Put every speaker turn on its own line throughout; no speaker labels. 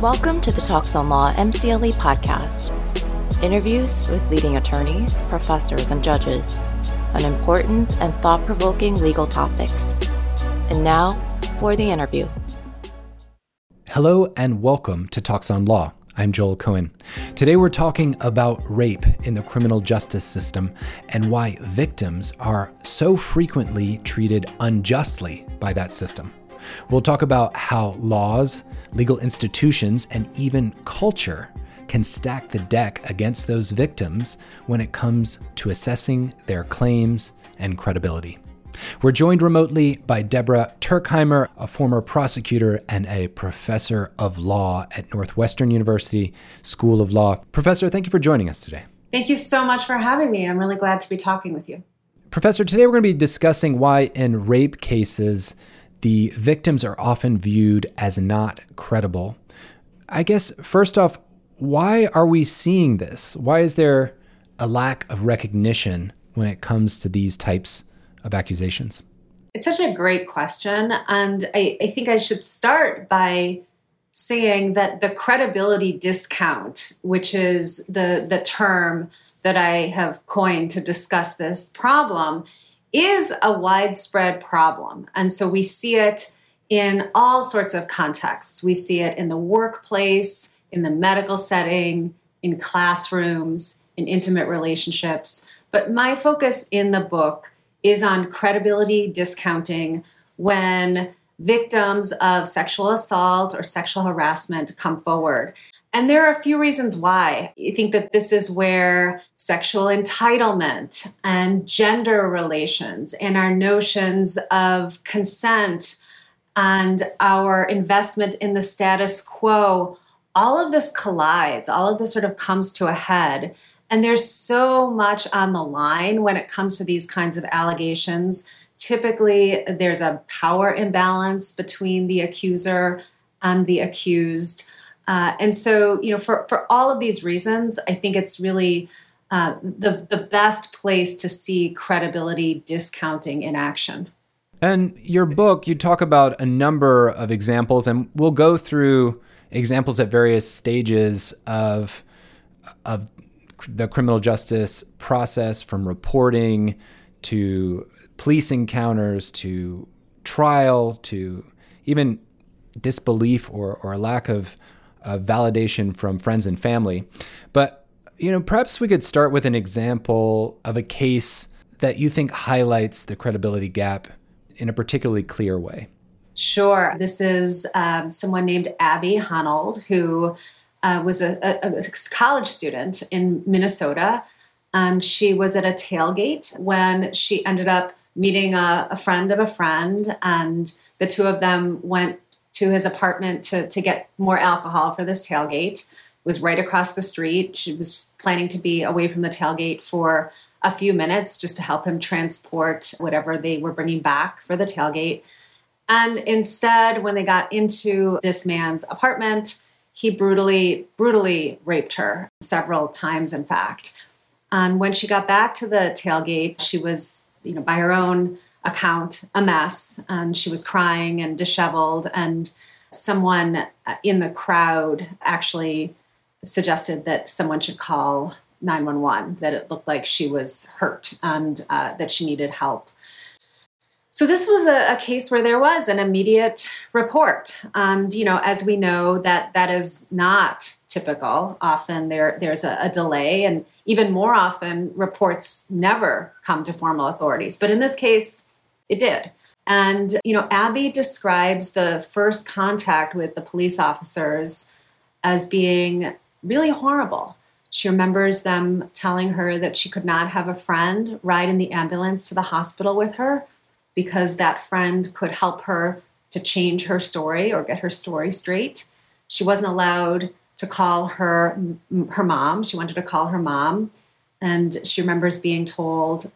Welcome to the Talks on Law MCLE podcast. Interviews with leading attorneys, professors, and judges on important and thought provoking legal topics. And now for the interview.
Hello, and welcome to Talks on Law. I'm Joel Cohen. Today we're talking about rape in the criminal justice system and why victims are so frequently treated unjustly by that system. We'll talk about how laws, legal institutions, and even culture can stack the deck against those victims when it comes to assessing their claims and credibility. We're joined remotely by Deborah Tuerkheimer, a former prosecutor and a professor of law at Northwestern University School of Law. Professor, thank you for joining us today.
Thank you so much for having me. I'm really glad to be talking with you.
Professor, today we're going to be discussing why in rape cases the victims are often viewed as not credible. I guess, first off, why are we seeing this? Why is there a lack of recognition when it comes to these types of accusations?
It's such a great question. And I, I think I should start by saying that the credibility discount, which is the, the term that I have coined to discuss this problem, is a widespread problem. And so we see it in all sorts of contexts. We see it in the workplace, in the medical setting, in classrooms, in intimate relationships. But my focus in the book is on credibility discounting when victims of sexual assault or sexual harassment come forward. And there are a few reasons why. I think that this is where sexual entitlement and gender relations and our notions of consent and our investment in the status quo, all of this collides, all of this sort of comes to a head. And there's so much on the line when it comes to these kinds of allegations. Typically, there's a power imbalance between the accuser and the accused. Uh, and so, you know, for, for all of these reasons, I think it's really uh, the, the best place to see credibility discounting in action.
And your book, you talk about a number of examples, and we'll go through examples at various stages of of the criminal justice process, from reporting to police encounters to trial to even disbelief or, or lack of uh, validation from friends and family. But, you know, perhaps we could start with an example of a case that you think highlights the credibility gap in a particularly clear way.
Sure. This is um, someone named Abby Honold, who uh, was a, a, a college student in Minnesota. And she was at a tailgate when she ended up meeting a, a friend of a friend, and the two of them went to his apartment to, to get more alcohol for this tailgate. It was right across the street. She was planning to be away from the tailgate for a few minutes just to help him transport whatever they were bringing back for the tailgate. And instead, when they got into this man's apartment, he brutally, brutally raped her several times, in fact. And when she got back to the tailgate, she was, you know, by her own account a mess and she was crying and disheveled and someone in the crowd actually suggested that someone should call 911 that it looked like she was hurt and uh, that she needed help. So this was a, a, case where there was an immediate report and you know as we know that that is not typical. Often there there's a, a delay and even more often reports never come to formal authorities. But in this case it did. And, you know, Abby describes the first contact with the police officers as being really horrible. She remembers them telling her that she could not have a friend ride in the ambulance to the hospital with her because that friend could help her to change her story or get her story straight. She wasn't allowed to call her her mom. She wanted to call her mom, and she remembers being told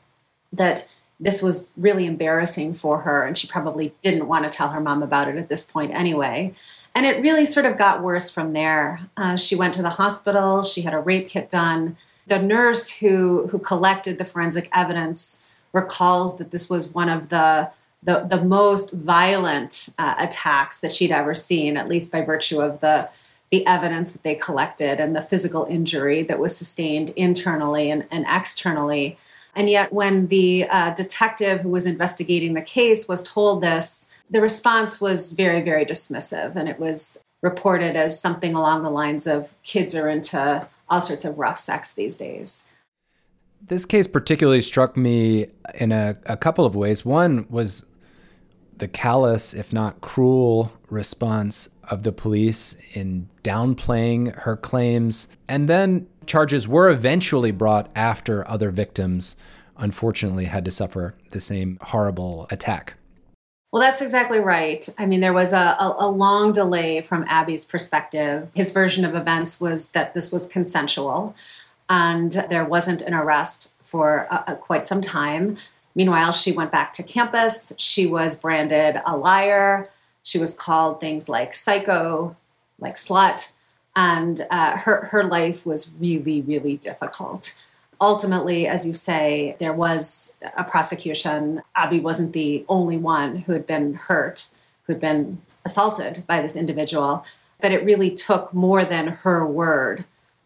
that this was really embarrassing for her, and she probably didn't want to tell her mom about it at this point anyway. And it really sort of got worse from there. Uh, she went to the hospital, she had a rape kit done. The nurse who, who collected the forensic evidence recalls that this was one of the the, the most violent uh, attacks that she'd ever seen, at least by virtue of the the evidence that they collected and the physical injury that was sustained internally and, and externally. And yet, when the uh, detective who was investigating the case was told this, the response was very, very dismissive. And it was reported as something along the lines of kids are into all sorts of rough sex these days.
This case particularly struck me in a, a couple of ways. One was the callous, if not cruel, response of the police in downplaying her claims. And then charges were eventually brought after other victims, unfortunately, had to suffer the same horrible attack.
Well, that's exactly right. I mean, there was a, a, a, long delay from Abby's perspective. His version of events was that this was consensual and there wasn't an arrest for uh, uh, quite some time. Meanwhile, she went back to campus. She was branded a liar. She was called things like psycho, like slut. And uh, her, her life was really, really difficult ultimately, as you say, there was a prosecution. Abby wasn't the only one who had been hurt, who had been assaulted by this individual, but it really took more than her word,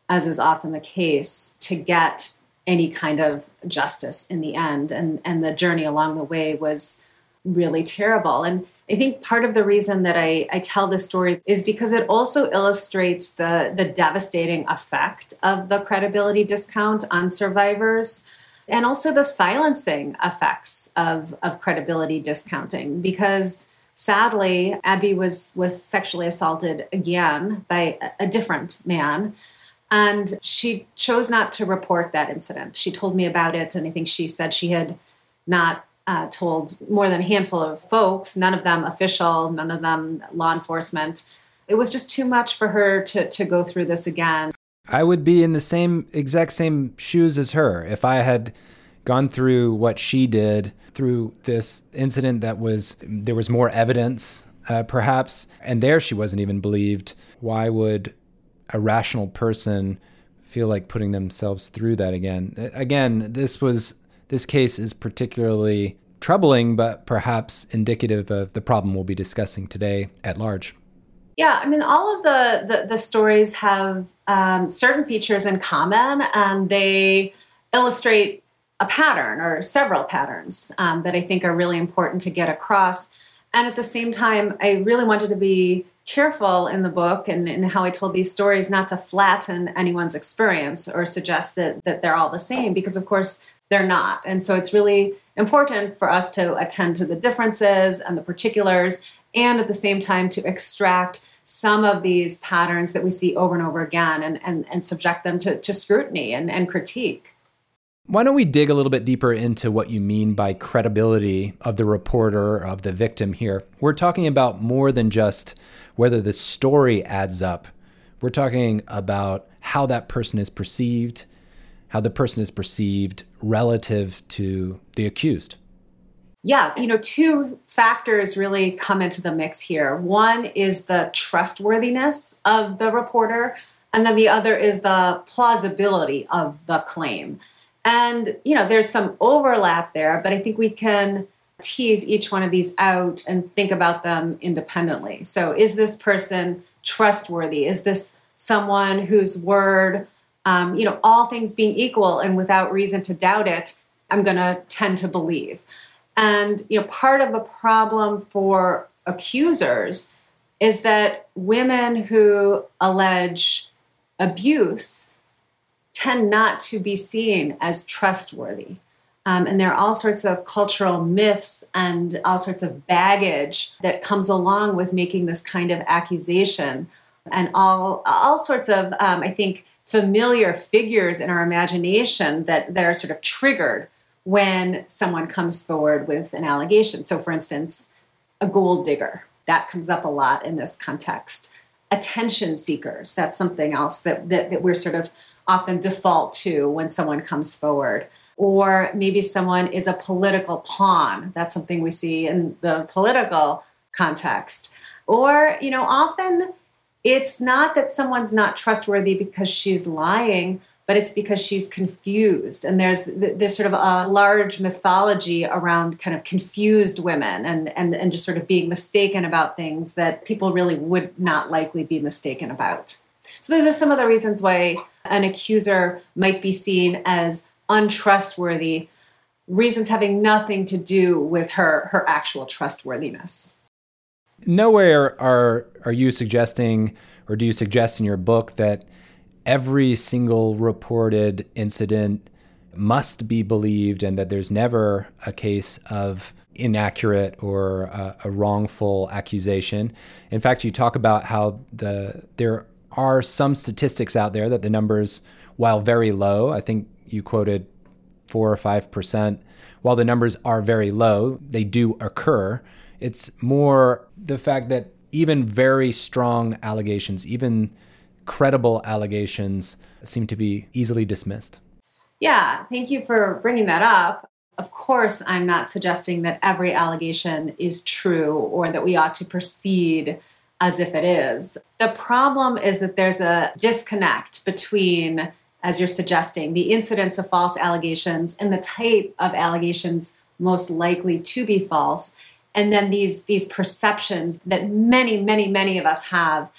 as is often the case, to get any kind of justice in the end. And, and the journey along the way was really terrible. And I think part of the reason that I, I tell this story is because it also illustrates the, the devastating effect of the credibility discount on survivors and also the silencing effects of, of credibility discounting. Because sadly, Abby was, was sexually assaulted again by a, a different man. And she chose not to report that incident. She told me about it, and I think she said she had not uh, told more than a handful of folks, none of them official, none of them law enforcement. It was just too much for her to, to go through this again.
I would be in the same exact same shoes as her if I had gone through what she did through this incident that was there was more evidence uh, perhaps and there she wasn't even believed why would a rational person feel like putting themselves through that again again this was this case is particularly troubling, but perhaps indicative of the problem we'll be discussing today at large.
Yeah, I mean, all of the, the, the stories have um, certain features in common, and they illustrate a pattern or several patterns um, that I think are really important to get across. And at the same time, I really wanted to be careful in the book and in how I told these stories not to flatten anyone's experience or suggest that, that they're all the same, because of course they're not. And so it's really important for us to attend to the differences and the particulars, and at the same time to extract some of these patterns that we see over and over again and, and, and subject them to, to scrutiny and, and critique.
Why don't we dig a little bit deeper into what you mean by credibility of the reporter, of the victim here? We're talking about more than just whether the story adds up. We're talking about how that person is perceived, how the person is perceived relative to the accused.
Yeah, you know, two factors really come into the mix here. One is the trustworthiness of the reporter, and then the other is the plausibility of the claim. And, you know, there's some overlap there, but I think we can tease each one of these out and think about them independently. So, is this person trustworthy? Is this someone whose word um, you know, all things being equal and without reason to doubt it, I'm going to tend to believe. And, you know, part of the problem for accusers is that women who allege abuse tend not to be seen as trustworthy. Um, and there are all sorts of cultural myths and all sorts of baggage that comes along with making this kind of accusation, and all all sorts of um, I think familiar figures in our imagination that, that are sort of triggered when someone comes forward with an allegation. So, for instance, a gold digger, that comes up a lot in this context. Attention seekers, that's something else that, that, that we're sort of often default to when someone comes forward. Or maybe someone is a political pawn. That's something we see in the political context. Or, you know, often it's not that someone's not trustworthy because she's lying, but it's because she's confused. And there's there's sort of a large mythology around kind of confused women and and and just sort of being mistaken about things that people really would not likely be mistaken about. So those are some of the reasons why an accuser might be seen as untrustworthy, reasons having nothing to do with her her actual trustworthiness.
Nowhere are are you suggesting or do you suggest in your book that every single reported incident must be believed and that there's never a case of inaccurate or a, a, wrongful accusation. In fact, you talk about how the there are some statistics out there that the numbers, while very low, I think you quoted four or five percent, while the numbers are very low, they do occur. It's more the fact that even very strong allegations, even credible allegations seem to be easily dismissed.
Yeah, thank you for bringing that up. Of course, I'm not suggesting that every allegation is true or that we ought to proceed as if it is. The problem is that there's a disconnect between, as you're suggesting, the incidence of false allegations and the type of allegations most likely to be false and then these these perceptions that many many many of us have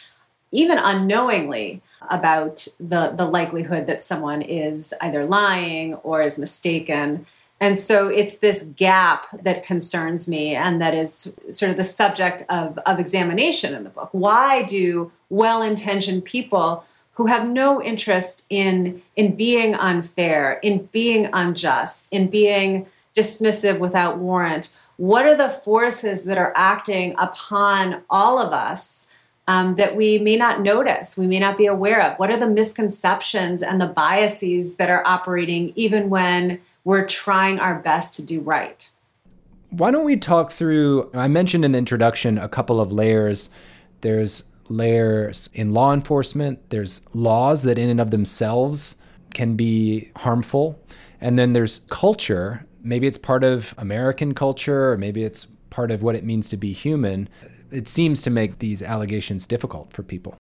even unknowingly about the, the likelihood that someone is either lying or is mistaken. And so it's this gap that concerns me and that is sort of the subject of, of examination in the book. Why do well intentioned people who have no interest in, in being unfair, in being unjust, in being dismissive without warrant, what are the forces that are acting upon all of us um, that we may not notice, we may not be aware of? What are the misconceptions and the biases that are operating even when we're trying our best to do right?
Why don't we talk through? I mentioned in the introduction a couple of layers. There's layers in law enforcement, there's laws that, in and of themselves, can be harmful. And then there's culture. Maybe it's part of American culture, or maybe it's part of what it means to be human it seems to make these allegations difficult for people.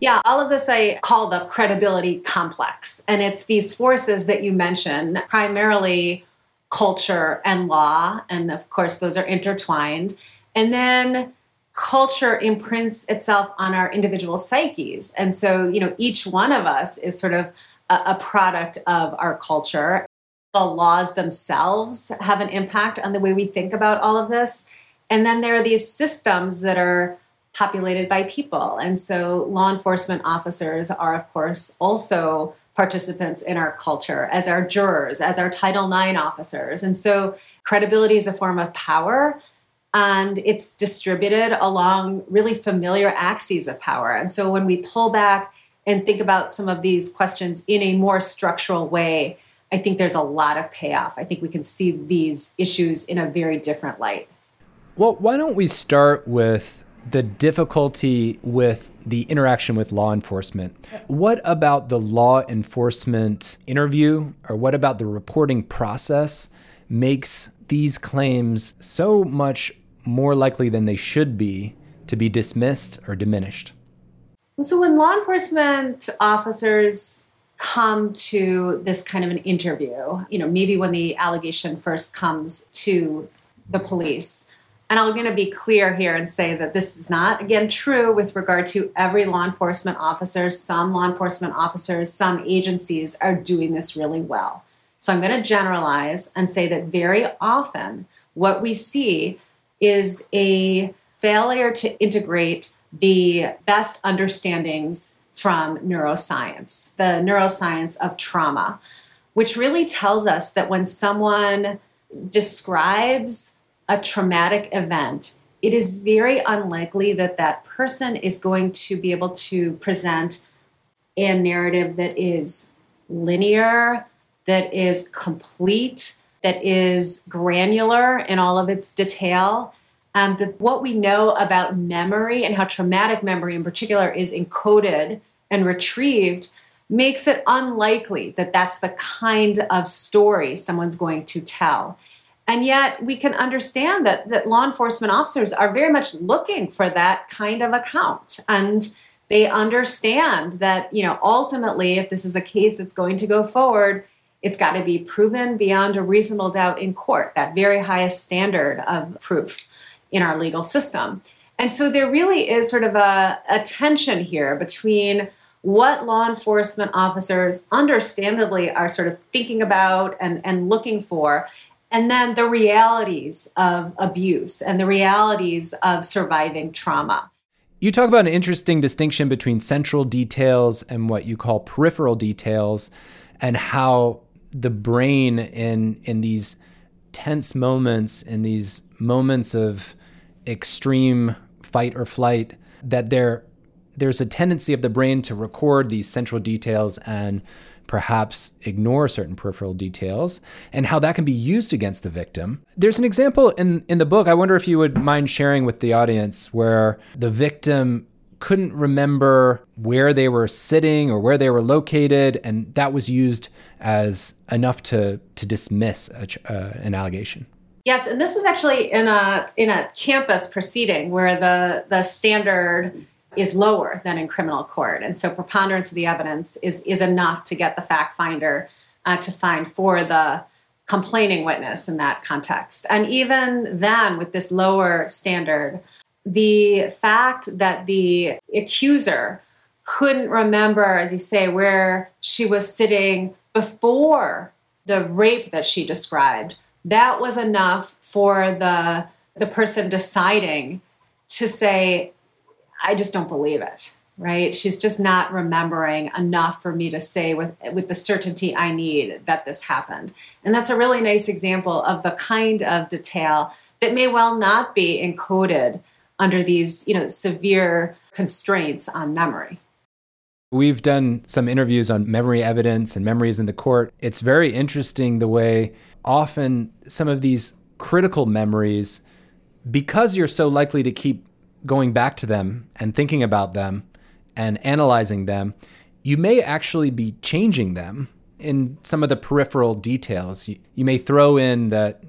Yeah, all of this I call the credibility complex. And it's these forces that you mentioned, primarily culture and law. And of course, those are intertwined. And then culture imprints itself on our individual psyches. And so, you know, each one of us is sort of a, a product of our culture. The laws themselves have an impact on the way we think about all of this. And then there are these systems that are populated by people. And so law enforcement officers are, of course, also participants in our culture, as our jurors, as our Title IX officers. And so credibility is a form of power and it's distributed along really familiar axes of power. And so when we pull back and think about some of these questions in a more structural way, I think there's a lot of payoff. I think we can see these issues in a very different light.
Well, why don't we start with the difficulty with the interaction with law enforcement. What about the law enforcement interview or what about the reporting process makes these claims so much more likely than they should be to be dismissed or diminished?
So, when law enforcement officers come to this kind of an interview, you know, maybe when the allegation first comes to the police, and I'm going to be clear here and say that this is not, again, true with regard to every law enforcement officer. Some law enforcement officers, some agencies are doing this really well. So I'm going to generalize and say that very often what we see is a failure to integrate the best understandings from neuroscience, the neuroscience of trauma, which really tells us that when someone describes a traumatic event, it is very unlikely that that person is going to be able to present a narrative that is linear, that is complete, that is granular in all of its detail. Um, that what we know about memory and how traumatic memory in particular is encoded and retrieved makes it unlikely that that's the kind of story someone's going to tell. And yet we can understand that, that law enforcement officers are very much looking for that kind of account. And they understand that, you know, ultimately, if this is a case that's going to go forward, it's got to be proven beyond a reasonable doubt in court, that very highest standard of proof in our legal system. And so there really is sort of a, a tension here between what law enforcement officers understandably are sort of thinking about and, and looking for, and then the realities of abuse and the realities of surviving trauma.
You talk about an interesting distinction between central details and what you call peripheral details, and how the brain in in these tense moments, in these moments of extreme fight or flight, that there there's a tendency of the brain to record these central details and perhaps ignore certain peripheral details and how that can be used against the victim. There's an example in, in the book, I wonder if you would mind sharing with the audience, where the victim couldn't remember where they were sitting or where they were located, and that was used as enough to, to dismiss a, uh, an allegation.
Yes, and this was actually in a in a campus proceeding where the the standard is lower than in criminal court. And so preponderance of the evidence is, is enough to get the fact finder uh, to find for the complaining witness in that context. And even then, with this lower standard, the fact that the accuser couldn't remember, as you say, where she was sitting before the rape that she described, that was enough for the, the person deciding to say, I just don't believe it, right? She's just not remembering enough for me to say with with the certainty I need that this happened. And that's a really nice example of the kind of detail that may well not be encoded under these, you know, severe constraints on memory.
We've done some interviews on memory evidence and memories in the court. It's very interesting the way often some of these critical memories because you're so likely to keep going back to them and thinking about them and analyzing them, you may actually be changing them in some of the peripheral details. You, you may throw in that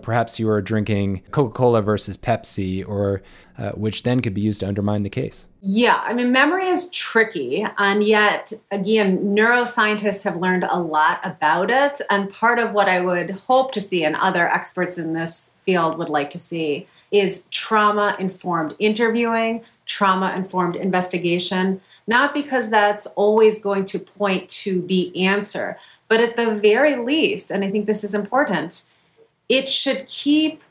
perhaps you are drinking Coca Cola versus Pepsi, or uh, which then could be used to undermine the case.
Yeah, I mean, memory is tricky, and yet, again, neuroscientists have learned a lot about it. And part of what I would hope to see, and other experts in this field would like to see, is trauma informed interviewing, trauma informed investigation, not because that's always going to point to the answer, but at the very least, and I think this is important, it should keep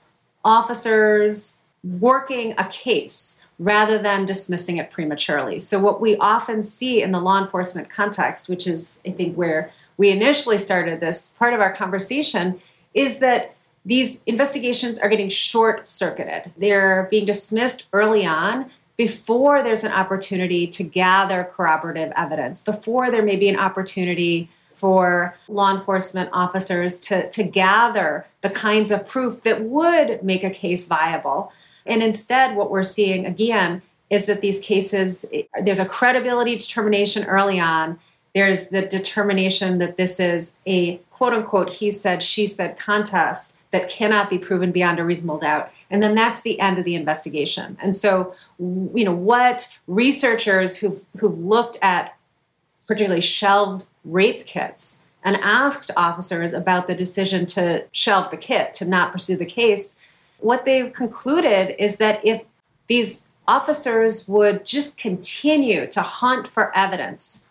officers working a case rather than dismissing it prematurely. So, what we often see in the law enforcement context, which is, I think, where we initially started this part of our conversation, is that these investigations are getting short circuited. They're being dismissed early on before there's an opportunity to gather corroborative evidence, before there may be an opportunity for law enforcement officers to, to gather the kinds of proof that would make a case viable. And instead, what we're seeing again is that these cases, there's a credibility determination early on. There's the determination that this is a quote unquote he said, she said contest that cannot be proven beyond a reasonable doubt. And then that's the end of the investigation. And so, you know, what researchers who've, who've looked at particularly shelved rape kits and asked officers about the decision to shelve the kit, to not pursue the case, what they've concluded is that if these officers would just continue to hunt for evidence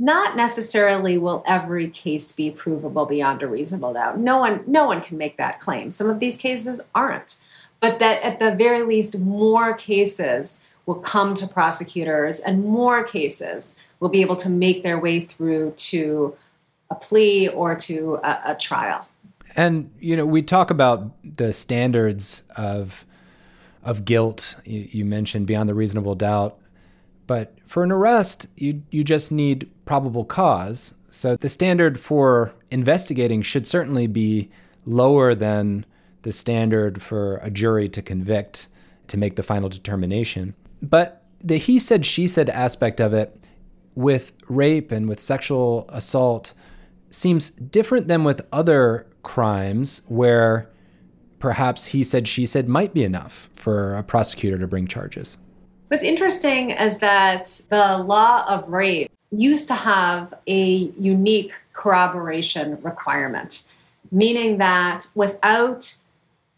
not necessarily will every case be provable beyond a reasonable doubt. No one, no one can make that claim. Some of these cases aren't. But that at the very least, more cases will come to prosecutors and more cases will be able to make their way through to a plea or to a, a trial.
And you know, we talk about the standards of of guilt. You, you mentioned beyond the reasonable doubt. But for an arrest, you, you just need probable cause. So the standard for investigating should certainly be lower than the standard for a jury to convict to make the final determination. But the he said, she said aspect of it with rape and with sexual assault seems different than with other crimes where perhaps he said, she said might be enough for a prosecutor to bring charges.
What's interesting is that the law of rape used to have a unique corroboration requirement, meaning that without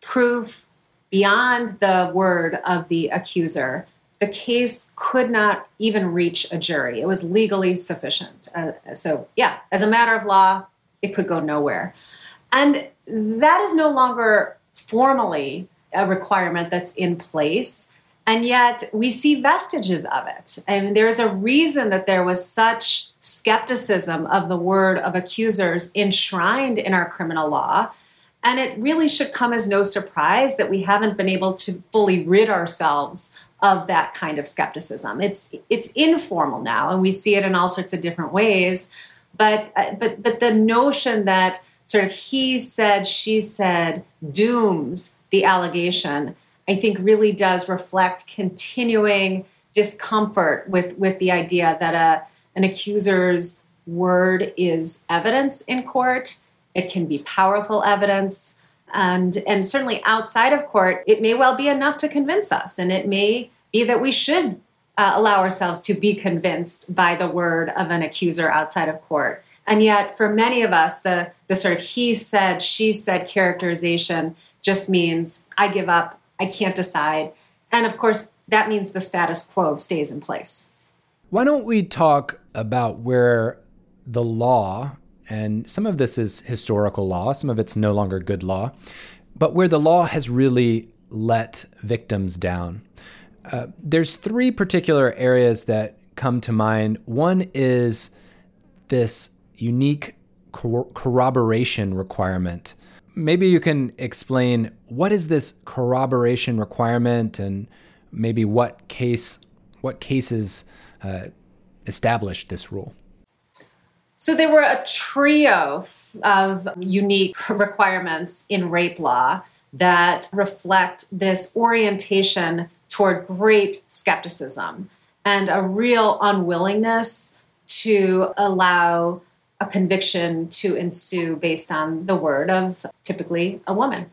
proof beyond the word of the accuser, the case could not even reach a jury. It was legally sufficient. Uh, so, yeah, as a matter of law, it could go nowhere. And that is no longer formally a requirement that's in place. And yet we see vestiges of it. And there's a reason that there was such skepticism of the word of accusers enshrined in our criminal law. And it really should come as no surprise that we haven't been able to fully rid ourselves of that kind of skepticism. It's it's informal now, and we see it in all sorts of different ways. But but but the notion that sort of he said, she said dooms the allegation I think really does reflect continuing discomfort with, with the idea that a, an accuser's word is evidence in court. It can be powerful evidence. And, and certainly outside of court, it may well be enough to convince us. And it may be that we should uh, allow ourselves to be convinced by the word of an accuser outside of court. And yet, for many of us, the, the sort of he said, she said characterization just means I give up, I can't decide. And of course, that means the status quo stays in place.
Why don't we talk about where the law, and some of this is historical law, some of it's no longer good law, but where the law has really let victims down? Uh, there's three particular areas that come to mind. One is this unique cor- corroboration requirement maybe you can explain what is this corroboration requirement and maybe what case what cases uh, established this rule?
So there were a trio of unique requirements in rape law that reflect this orientation toward great skepticism and a real unwillingness to allow a conviction to ensue based on the word of typically a woman.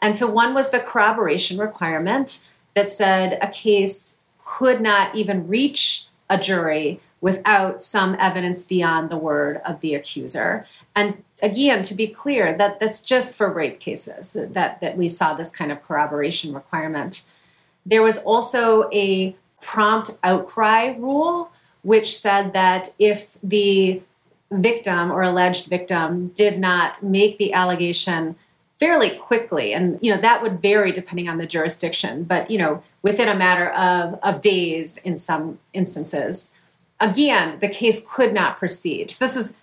And so one was the corroboration requirement that said a case could not even reach a jury without some evidence beyond the word of the accuser. And again, to be clear, that that's just for rape cases that, that, that we saw this kind of corroboration requirement. There was also a prompt outcry rule, which said that if the victim or alleged victim did not make the allegation fairly quickly. And you know that would vary depending on the jurisdiction but you know within a matter of, of days in some instances. Again the case could not proceed. So this is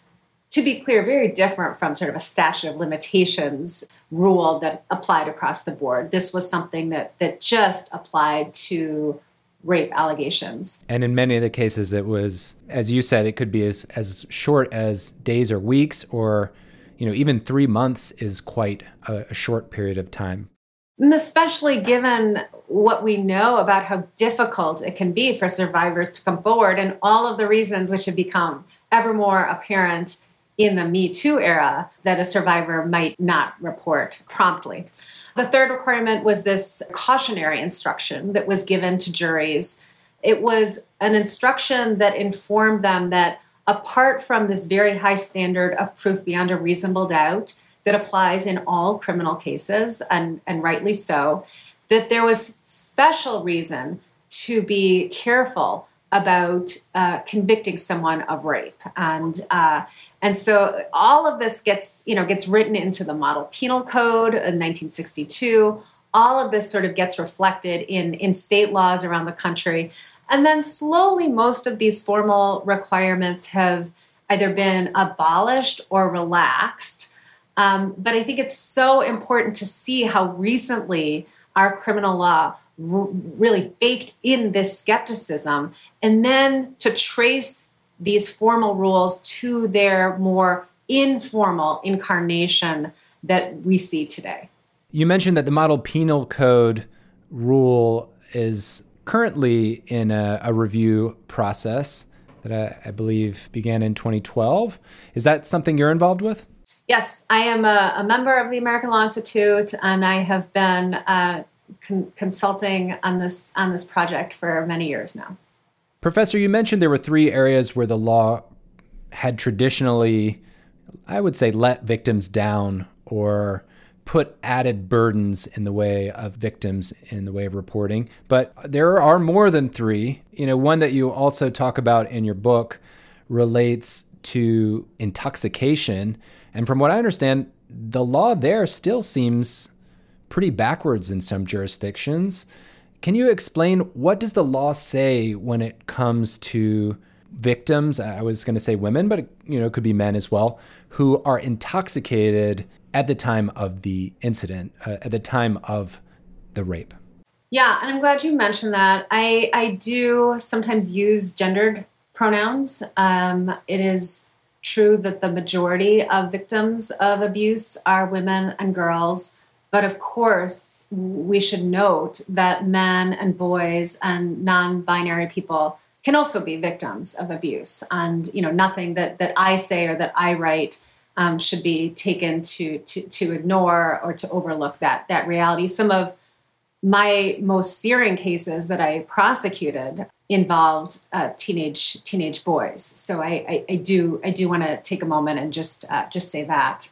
to be clear very different from sort of a statute of limitations rule that applied across the board. This was something that that just applied to rape allegations.
And in many of the cases, it was, as you said, it could be as, as short as days or weeks, or, you know, even three months is quite a, a short period of time.
And especially given what we know about how difficult it can be for survivors to come forward and all of the reasons which have become ever more apparent in the Me Too era that a survivor might not report promptly. The third requirement was this cautionary instruction that was given to juries. It was an instruction that informed them that apart from this very high standard of proof beyond a reasonable doubt that applies in all criminal cases, and, and rightly so, that there was special reason to be careful about uh, convicting someone of rape and uh, and so all of this gets you know gets written into the model penal code in 1962 all of this sort of gets reflected in in state laws around the country. And then slowly most of these formal requirements have either been abolished or relaxed. Um, but i think it's so important to see how recently our criminal law really baked in this skepticism and then to trace these formal rules to their more informal incarnation that we see today.
You mentioned that the model penal code rule is currently in a, a review process that I, I, believe began in 2012. Is that something you're involved with?
Yes, I am a, a member of the American Law Institute, and I have been uh, con- consulting on this on this project for many years now.
Professor, you mentioned there were three areas where the law had traditionally, I would say, let victims down or put added burdens in the way of victims in the way of reporting. But there are more than three. You know, one that you also talk about in your book relates to intoxication. And from what I understand, the law there still seems pretty backwards in some jurisdictions. Can you explain what does the law say when it comes to victims? I was going to say women, but you know, it could be men as well who are intoxicated at the time of the incident, uh, at the time of the rape.
Yeah, and I'm glad you mentioned that. I I do sometimes use gendered pronouns. Um, it is true that the majority of victims of abuse are women and girls. But of course, we should note that men and boys and non binary people can also be victims of abuse. And, you know, nothing that, that I say or that I write um, should be taken to, to, to ignore or to overlook that, that reality. Some of my most searing cases that I prosecuted involved uh, teenage teenage boys. So I, I, I do I do want to take a moment and just uh, just say that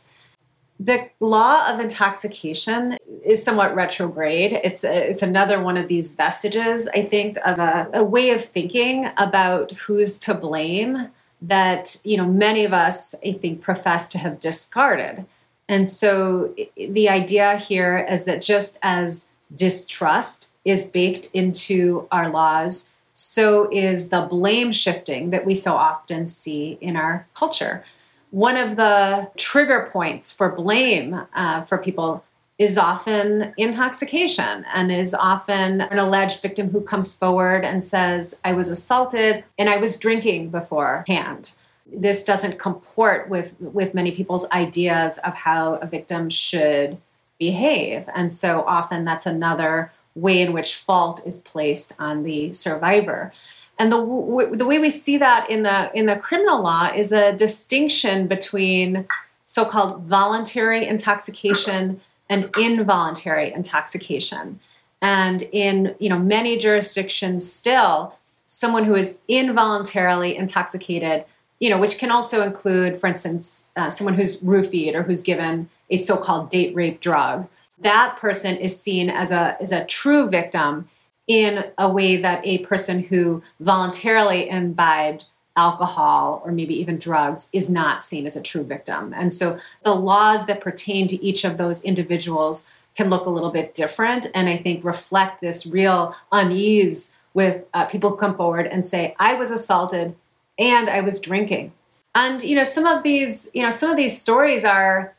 the law of intoxication is somewhat retrograde. It's a, it's another one of these vestiges, I think, of a, a way of thinking about who's to blame that you know many of us, I think, profess to have discarded. And so the idea here is that just as distrust is baked into our laws, so is the blame shifting that we so often see in our culture one of the trigger points for blame uh, for people is often intoxication and is often an alleged victim who comes forward and says, I was assaulted and I was drinking beforehand. This doesn't comport with, with many people's ideas of how a victim should behave. And so often that's another way in which fault is placed on the survivor. And the w- the way we see that in the in the criminal law is a distinction between so-called voluntary intoxication and involuntary intoxication. And in you know many jurisdictions still someone who is involuntarily intoxicated, you know, which can also include, for instance, uh, someone who's roofied or who's given a so-called date rape drug. That person is seen as a as a true victim in a way that a person who voluntarily imbibed alcohol or maybe even drugs is not seen as a true victim. And so the laws that pertain to each of those individuals can look a little bit different and I think reflect this real unease with uh, people who come forward and say, I was assaulted and I was drinking. And you know, some of these, you know, some of these stories are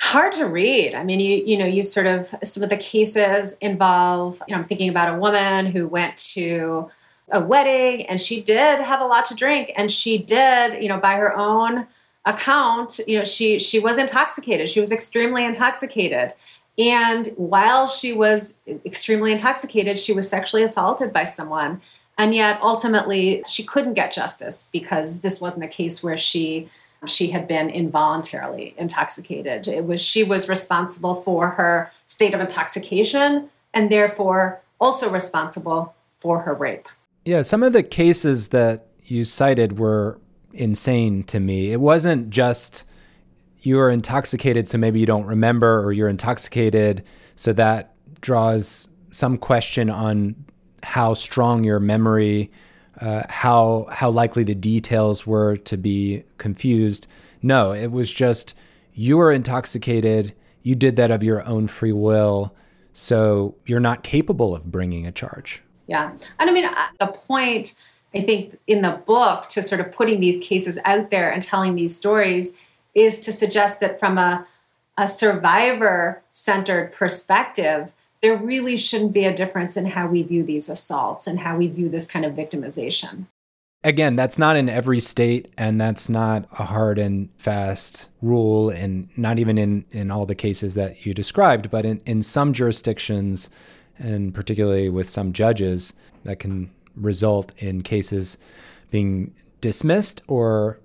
hard to read. I mean, you you know, you sort of some of the cases involve, you know, I'm thinking about a woman who went to a wedding and she did have a lot to drink and she did, you know, by her own account, you know, she she was intoxicated. She was extremely intoxicated. And while she was extremely intoxicated, she was sexually assaulted by someone. And yet ultimately she couldn't get justice because this wasn't a case where she she had been involuntarily intoxicated. It was she was responsible for her state of intoxication and therefore also responsible for her rape.
Yeah, some of the cases that you cited were insane to me. It wasn't just you are intoxicated so maybe you don't remember or you're intoxicated so that draws some question on how strong your memory uh, how how likely the details were to be confused. No, it was just you were intoxicated. You did that of your own free will, so you're not capable of bringing a charge.
Yeah, and I mean the point I think in the book to sort of putting these cases out there and telling these stories is to suggest that from a a survivor centered perspective there really shouldn't be a difference in how we view these assaults and how we view this kind of victimization.
Again, that's not in every state, and that's not a hard and fast rule, and not even in, in all the cases that you described, but in, in some jurisdictions, and particularly with some judges, that can result in cases being dismissed or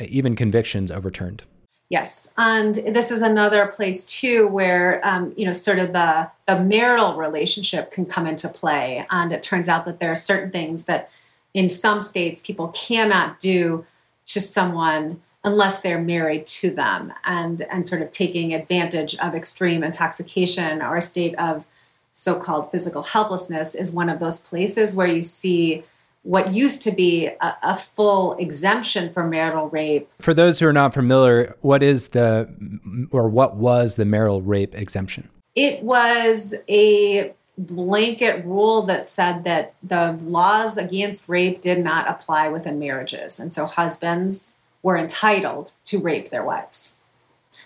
even convictions overturned.
Yes, and this is another place too where um, you know sort of the the marital relationship can come into play, and it turns out that there are certain things that in some states people cannot do to someone unless they're married to them, and and sort of taking advantage of extreme intoxication or a state of so-called physical helplessness is one of those places where you see what used to be a, a, full exemption for marital rape.
For those who are not familiar, what is the or what was the marital rape exemption?
It was a blanket rule that said that the laws against rape did not apply within marriages, and so husbands were entitled to rape their wives.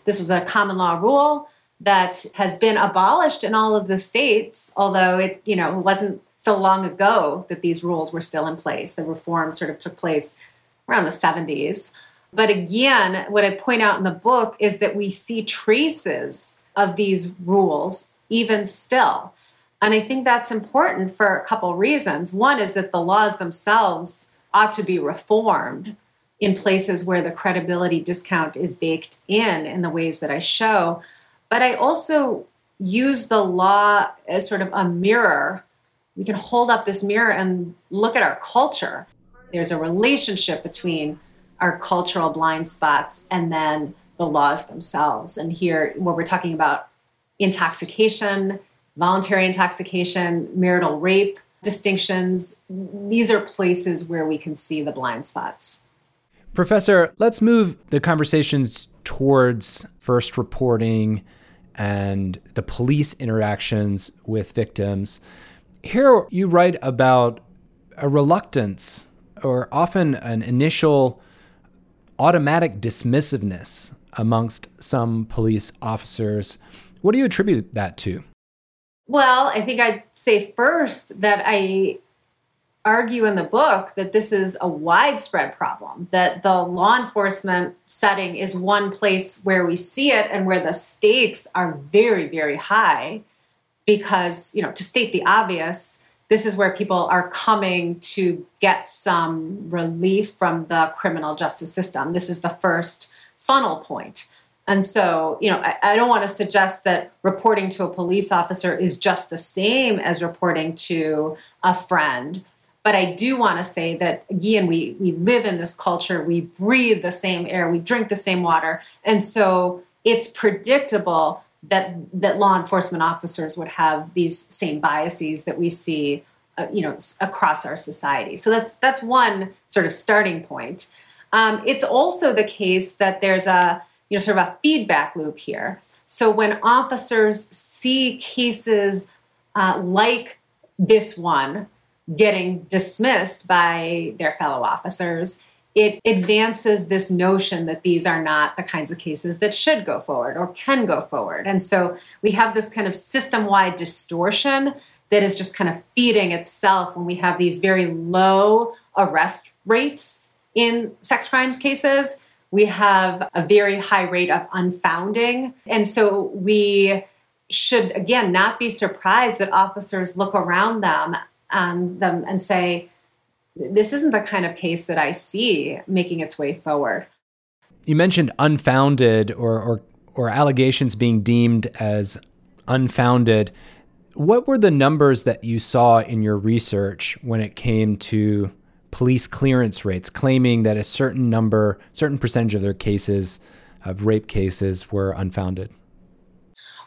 This was a common law rule that has been abolished in all of the states, although it, you know, wasn't so long ago that these rules were still in place. The reform sort of took place around the 70s. But again, what I point out in the book is that we see traces of these rules even still. And I think that's important for a couple reasons. One is that the laws themselves ought to be reformed in places where the credibility discount is baked in in the ways that I show. But I also use the law as sort of a mirror we can hold up this mirror and look at our culture. There's a relationship between our cultural blind spots and then the laws themselves. And here, what we're talking about intoxication, voluntary intoxication, marital rape distinctions, these are places where we can see the blind spots.
Professor, let's move the conversations towards first reporting and the police interactions with victims. Here you write about a reluctance or often an initial automatic dismissiveness amongst some police officers. What do you attribute that to?
Well, I think I'd say first that I argue in the book that this is a widespread problem, that the law enforcement setting is one place where we see it and where the stakes are very, very high because, you know, to state the obvious, this is where people are coming to get some relief from the criminal justice system. This is the first funnel point. And so, you know, I, I, don't want to suggest that reporting to a police officer is just the same as reporting to a friend. But I do want to say that, again, we, we live in this culture, we breathe the same air, we drink the same water. And so it's predictable that that law enforcement officers would have these same biases that we see uh, you know across our society. So that's that's one sort of starting point. Um, it's also the case that there's a you know sort of a feedback loop here. So when officers see cases uh, like this one getting dismissed by their fellow officers it advances this notion that these are not the kinds of cases that should go forward or can go forward. And so we have this kind of system wide distortion that is just kind of feeding itself when we have these very low arrest rates in sex crimes cases. We have a very high rate of unfounding. And so we should, again, not be surprised that officers look around them and them and say, this isn't the kind of case that I see making its way forward.
You mentioned unfounded or, or, or allegations being deemed as unfounded. What were the numbers that you saw in your research when it came to police clearance rates, claiming that a certain number, certain percentage of their cases, of rape cases, were unfounded?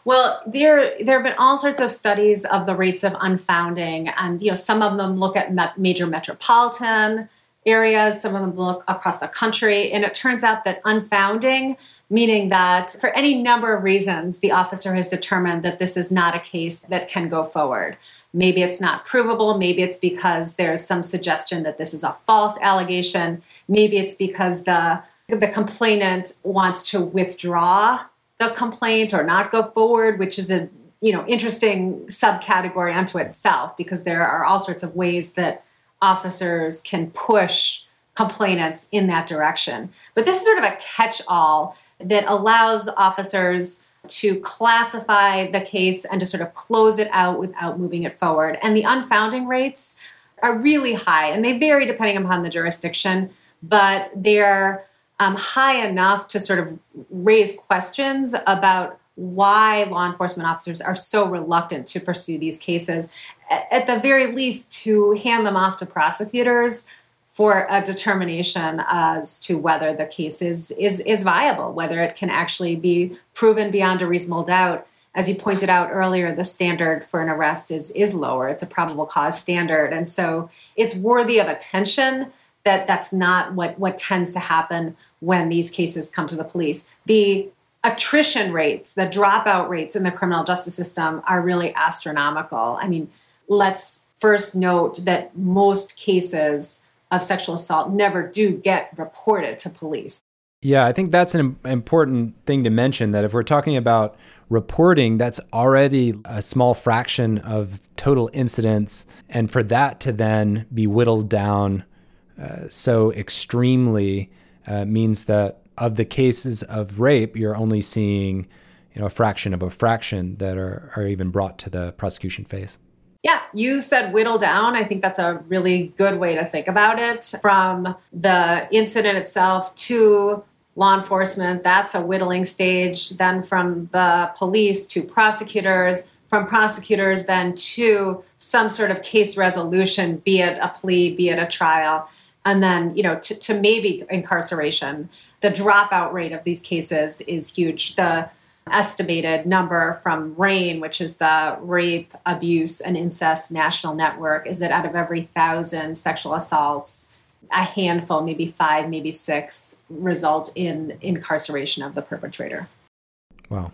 Well, there there have been all sorts of studies of the rates of unfounding, and you know some of them look at major metropolitan areas, some of them look across the country, and it turns out that unfounding, meaning that for any number of reasons, the officer has determined that this is not a case that can go forward. Maybe it's not provable. Maybe it's because there's some suggestion that this is a false allegation. Maybe it's because the the complainant wants to withdraw the complaint or not go forward, which is a you know interesting subcategory unto itself because there are all sorts of ways that officers can push complainants in that direction. But this is sort of a catch-all that allows officers to classify the case and to sort of close it out without moving it forward. And the unfounding rates are really high and they vary depending upon the jurisdiction, but they're um, high enough to sort of raise questions about why law enforcement officers are so reluctant to pursue these cases. At the very least, to hand them off to prosecutors for a determination as to whether the case is, is, is viable, whether it can actually be proven beyond a reasonable doubt. As you pointed out earlier, the standard for an arrest is, is lower. It's a probable cause standard. And so it's worthy of attention that that's not what, what tends to happen when these cases come to the police. The attrition rates, the dropout rates in the criminal justice system are really astronomical. I mean, let's first note that most cases of sexual assault never do get reported to police.
Yeah, I think that's an important thing to mention that if we're talking about reporting, that's already a small fraction of total incidents. And for that to then be whittled down uh, so extremely uh, means that of the cases of rape, you're only seeing you know a fraction of a fraction that are, are even brought to the prosecution phase.
Yeah, you said whittle down. I think that's a really good way to think about it. From the incident itself to law enforcement, that's a whittling stage. Then from the police to prosecutors, from prosecutors then to some sort of case resolution, be it a plea, be it a trial and then you know to, to maybe incarceration the dropout rate of these cases is huge. The estimated number from RAINN which is the rape abuse and incest national network is that out of every thousand sexual assaults a handful maybe five maybe six result in incarceration of the perpetrator.
Wow.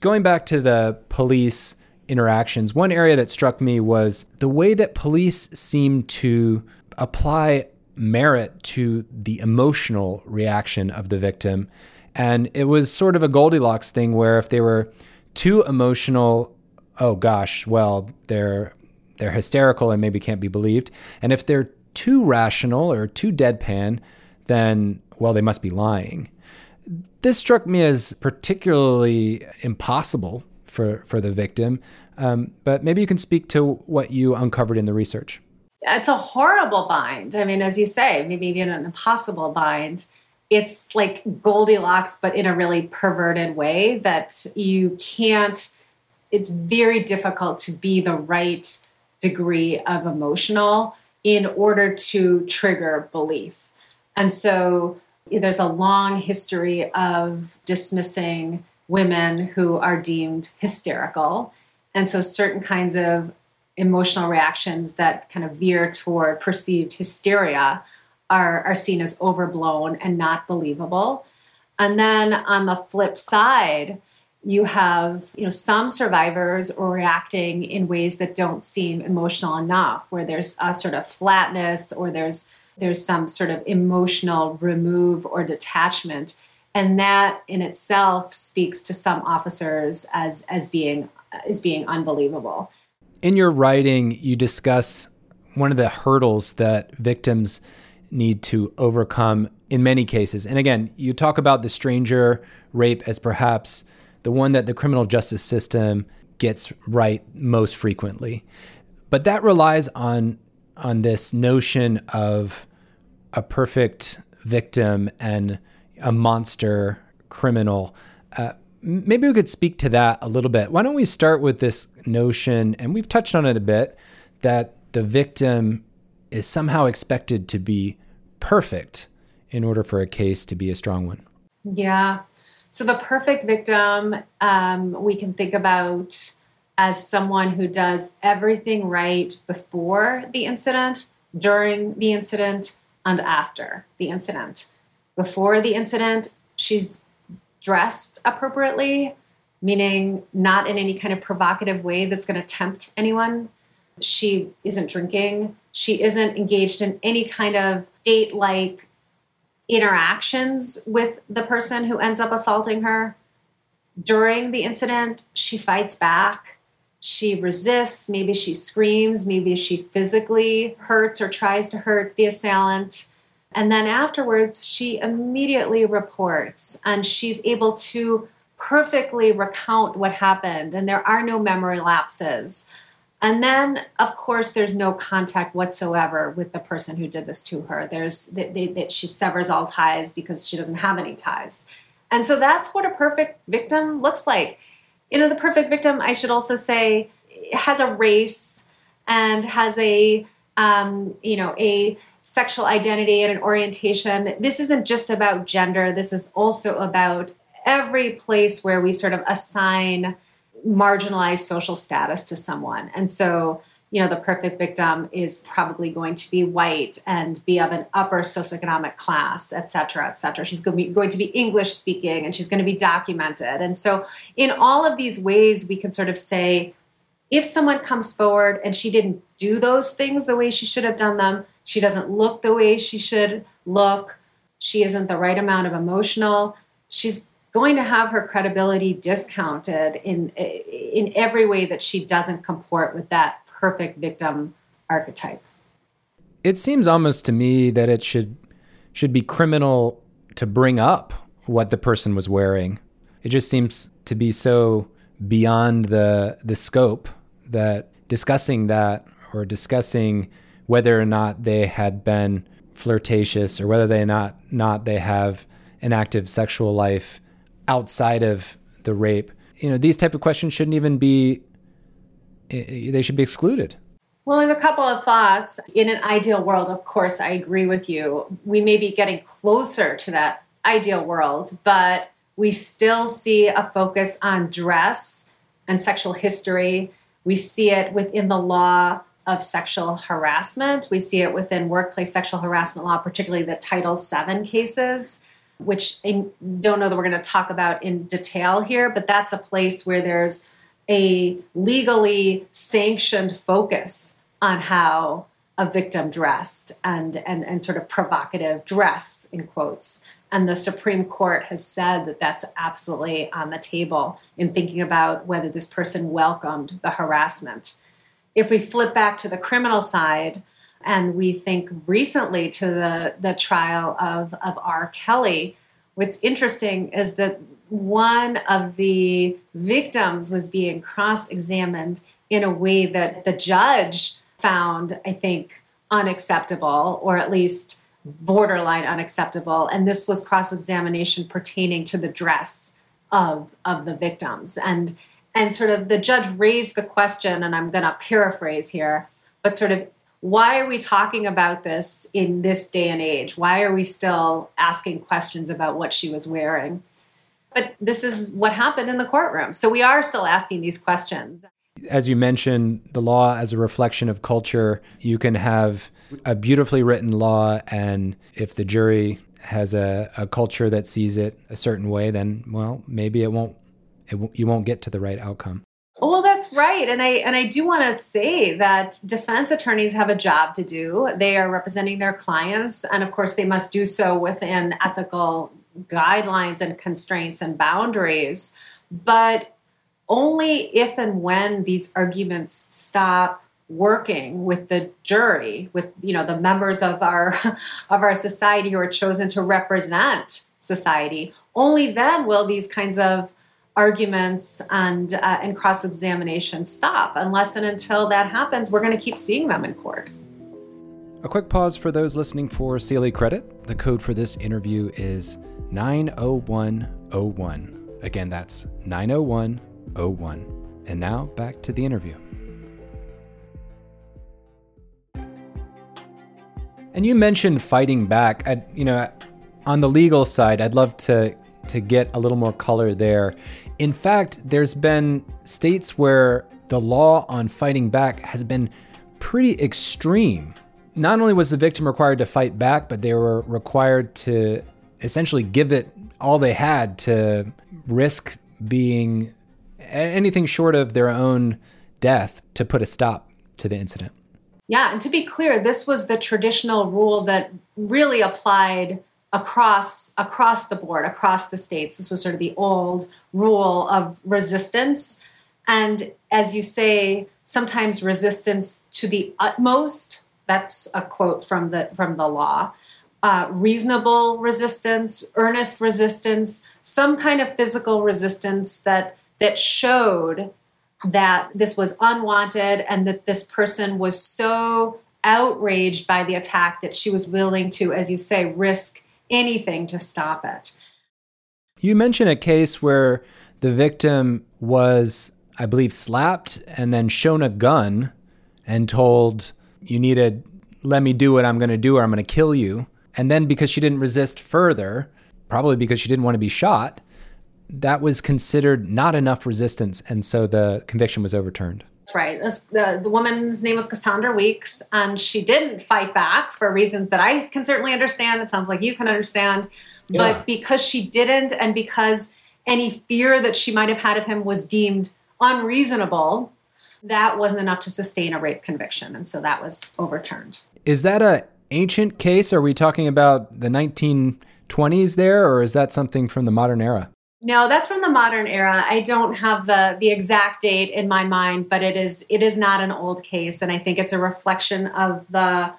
Going back to the police interactions one area that struck me was the way that police seem to apply merit to the emotional reaction of the victim. And it was sort of a Goldilocks thing where if they were too emotional, oh gosh, well, they're they're hysterical and maybe can't be believed. And if they're too rational or too deadpan, then well, they must be lying. This struck me as particularly impossible for, for the victim. Um, but maybe you can speak to what you uncovered in the research
it's a horrible bind. I mean, as you say, maybe even an impossible bind. It's like Goldilocks, but in a really perverted way that you can't, it's very difficult to be the right degree of emotional in order to trigger belief. And so there's a long history of dismissing women who are deemed hysterical. And so certain kinds of emotional reactions that kind of veer toward perceived hysteria are, are seen as overblown and not believable. And then on the flip side, you have you know some survivors reacting in ways that don't seem emotional enough where there's a sort of flatness or there's there's some sort of emotional remove or detachment and that in itself speaks to some officers as as being as being unbelievable
in your writing, you discuss one of the hurdles that victims need to overcome in many cases. And again, you talk about the stranger rape as perhaps the one that the criminal justice system gets right most frequently. But that relies on on this notion of a perfect victim and a monster criminal. Uh, maybe we could speak to that a little bit. Why don't we start with this notion, and we've touched on it a bit, that the victim is somehow expected to be perfect in order for a case to be a strong one?
Yeah. So the perfect victim, um, we can think about as someone who does everything right before the incident, during the incident, and after the incident. Before the incident, she's dressed appropriately, meaning not in any kind of provocative way that's going to tempt anyone. She isn't drinking. She isn't engaged in any kind of date like interactions with the person who ends up assaulting her. During the incident, she fights back. She resists. Maybe she screams. Maybe she physically hurts or tries to hurt the assailant. And then afterwards, she immediately reports and she's able to perfectly recount what happened. And there are no memory lapses. And then, of course, there's no contact whatsoever with the person who did this to her. There's that she severs all ties because she doesn't have any ties. And so that's what a perfect victim looks like. You know, the perfect victim, I should also say, has a race and has a um, you know a sexual identity and an orientation. This isn't just about gender. This is also about every place where we sort of assign marginalized social status to someone. And so, you know, the perfect victim is probably going to be white and be of an upper socioeconomic class, et cetera, et cetera. She's going to be, going to be English speaking and she's going to be documented. And so, in all of these ways, we can sort of say, if someone comes forward and she didn't do those things the way she should have done them, she doesn't look the way she should look, she isn't the right amount of emotional, she's going to have her credibility discounted in in every way that she doesn't comport with that perfect victim archetype.
It seems almost to me that it should should be criminal to bring up what the person was wearing. It just seems to be so beyond the the scope that discussing that or discussing whether or not they had been flirtatious or whether they not not they have an active sexual life outside of the rape you know these type of questions shouldn't even be eh, eh, they should be excluded
well, I have a couple of thoughts. In an ideal world, of course, I agree with you. We may be getting closer to that ideal world, but we still see a focus on dress and sexual history. We see it within the law of sexual harassment. We see it within workplace sexual harassment law, particularly the Title VII cases which I don't know that we're going to talk about in detail here, but that's a place where there's a legally sanctioned focus on how a victim dressed and, and, and sort of provocative dress, in quotes. And the Supreme Court has said that that's absolutely on the table in thinking about whether this person welcomed the harassment. If we flip back to the criminal side, and we think recently to the, the trial of, of R. Kelly. What's interesting is that one of the victims was being cross examined in a way that the judge found, I think, unacceptable, or at least borderline unacceptable. And this was cross examination pertaining to the dress of, of the victims. And, and sort of the judge raised the question, and I'm going to paraphrase here, but sort of why are we talking about this in this day and age? Why are we still asking questions about what she was wearing? But this is what happened in the courtroom. So we are still asking these questions.
As you mentioned, the law as a reflection of culture, you can have a beautifully written law, and if the jury has a, a culture that sees it a certain way, then, well, maybe it won't, it, you won't get to the right outcome.
Well, that's right. And I and I do want to say that defense attorneys have a job to do. They are representing their clients and of course they must do so within ethical guidelines and constraints and boundaries. But only if and when these arguments stop working with the jury with you know the members of our of our society who are chosen to represent society only then will these kinds of arguments and uh, and cross examination stop. Unless and until that happens, we're going to keep seeing them in court.
A quick pause for those listening for CLE credit. The code for this interview is 90101. Again, that's 90101. And now back to the interview. And you mentioned fighting back. I, you know, on the legal side, I'd love to to get a little more color there. In fact, there's been states where the law on fighting back has been pretty extreme. Not only was the victim required to fight back, but they were required to essentially give it all they had to risk being anything short of their own death to put a stop to the incident.
Yeah, and to be clear, this was the traditional rule that really applied across across the board, across the states. This was sort of the old rule of resistance. And as you say, sometimes resistance to the utmost. That's a quote from the from the law. Uh, reasonable resistance, earnest resistance, some kind of physical resistance that that showed that this was unwanted and that this person was so outraged by the attack that she was willing to, as you say, risk anything to stop it.
You mentioned a case where the victim was, I believe, slapped and then shown a gun and told, You need to let me do what I'm going to do or I'm going to kill you. And then because she didn't resist further, probably because she didn't want to be shot, that was considered not enough resistance. And so the conviction was overturned.
That's right. the, the woman's name was Cassandra Weeks, and she didn't fight back for reasons that I can certainly understand. It sounds like you can understand. Yeah. But because she didn't, and because any fear that she might have had of him was deemed unreasonable, that wasn't enough to sustain a rape conviction. And so that was overturned.
Is that a ancient case? Are we talking about the 1920s there, or is that something from the modern era?
No, that's from the modern era. I don't have the the exact date in my mind, but it is it is not an old case, and I think it's a reflection of the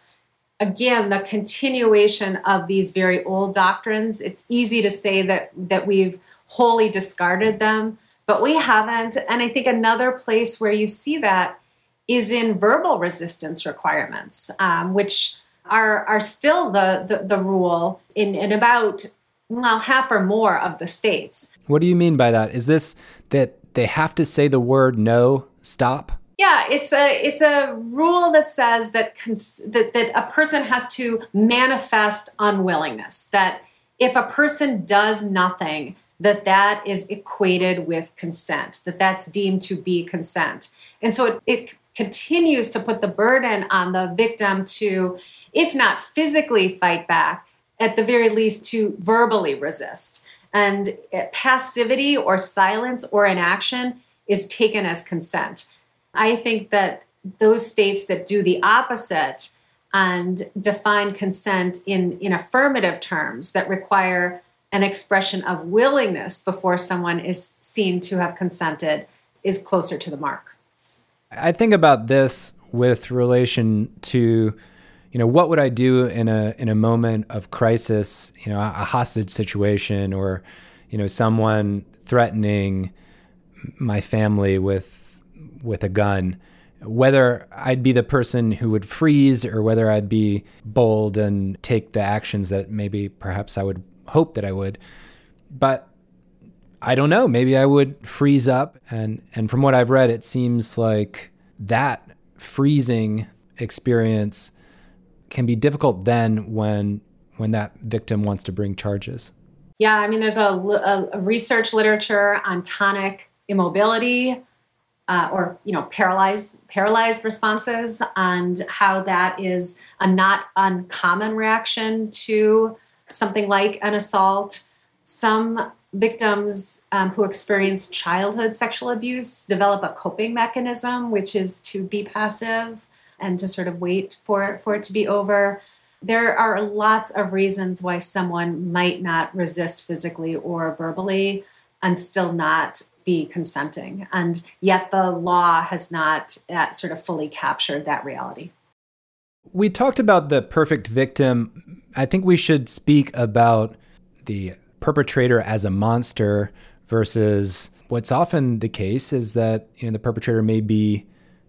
again the continuation of these very old doctrines. It's easy to say that that we've wholly discarded them, but we haven't. And I think another place where you see that is in verbal resistance requirements, um, which are are still the, the, the rule in, in about well, half or more of the states.
What do you mean by that? Is this that they have to say the word no, stop?
Yeah, it's a it's a rule that says that cons- that that a person has to manifest unwillingness. That if a person does nothing, that that is equated with consent. That that's deemed to be consent. And so it, it continues to put the burden on the victim to, if not physically fight back, at the very least to verbally resist. And uh, passivity or silence or inaction is taken as consent. I think that those states that do the opposite and define consent in, in affirmative terms that require an expression of willingness before someone is seen to have consented is closer to the mark.
I think about this with relation to you know, what would I do in a in a moment of crisis? You know, a hostage situation, or you know, someone threatening my family with with a gun. Whether I'd be the person who would freeze, or whether I'd be bold and take the actions that maybe perhaps I would hope that I would, but I don't know. Maybe I would freeze up, and and from what I've read, it seems like that freezing experience can be difficult then when when that victim wants to bring charges.
Yeah, I mean, there's a, a, research literature on tonic immobility uh, or you know paralyzed paralyzed responses and how that is a not uncommon reaction to something like an assault. Some victims um, who experience childhood sexual abuse develop a coping mechanism, which is to be passive and to sort of wait for, for it to be over. There are lots of reasons why someone might not resist physically or verbally and still not be consenting. And yet the law has not uh, sort of fully captured that reality.
We talked about the perfect victim. I think we should speak about the perpetrator as a monster versus what's often the case is that you know the perpetrator may be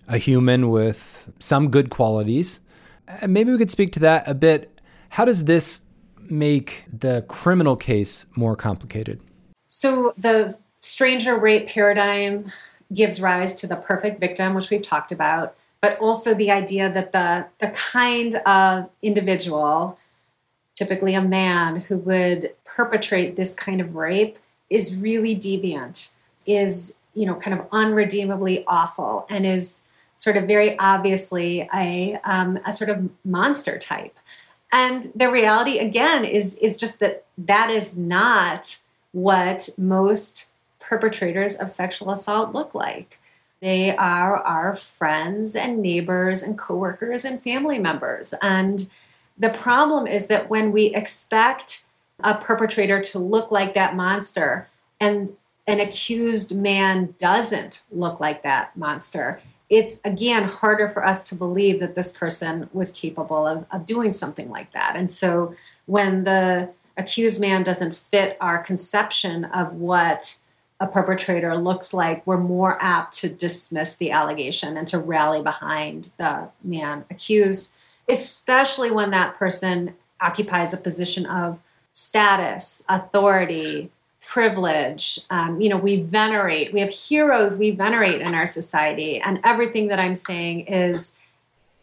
a human with some good qualities. Uh, maybe we could speak to that a bit. How does this make the criminal case more complicated?
So, the stranger rape paradigm gives rise to the perfect victim, which we've talked about, but also the idea that the, the kind of individual, typically a man, who would perpetrate this kind of rape is really deviant, is you know kind of unredeemably awful, and is sort of very obviously a, um, a sort of monster type. And the reality, again, is, is just that that is not what most perpetrators of sexual assault look like. They are our friends and neighbors and coworkers and family members. And the problem is that when we expect a perpetrator to look like that monster and an accused man doesn't look like that monster, it's again harder for us to believe that this person was capable of, of doing something like that. And so when the accused man doesn't fit our conception of what a perpetrator looks like, we're more apt to dismiss the allegation and to rally behind the man accused, especially when that person occupies a position of status, authority, privilege. Um, you know, we venerate, we have heroes we venerate in our society. And everything that I'm saying is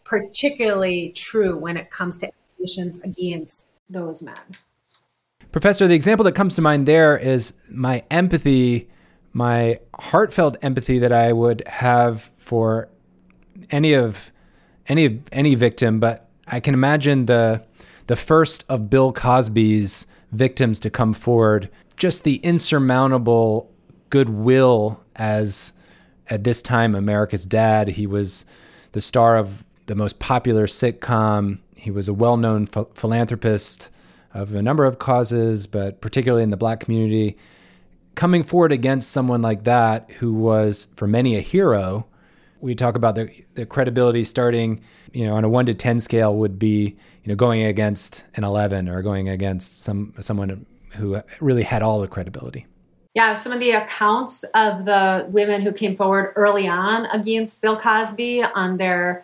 particularly true when it comes to accusations against those men.
Professor, the example that comes to mind there is my empathy, my heartfelt empathy that I would have for any of any any victim, but I can imagine the the first of Bill Cosby's victims to come forward, just the insurmountable goodwill as at this time America's dad. He was the star of the most popular sitcom. He was a well-known ph- philanthropist of a number of causes, but particularly in the black community, coming forward against someone like that who was for many a hero. We talk about the, the credibility starting, you know, on a one to ten scale would be, you know, going against an eleven or going against some someone who really had all the credibility.
Yeah, some of the accounts of the women who came forward early on against Bill Cosby on their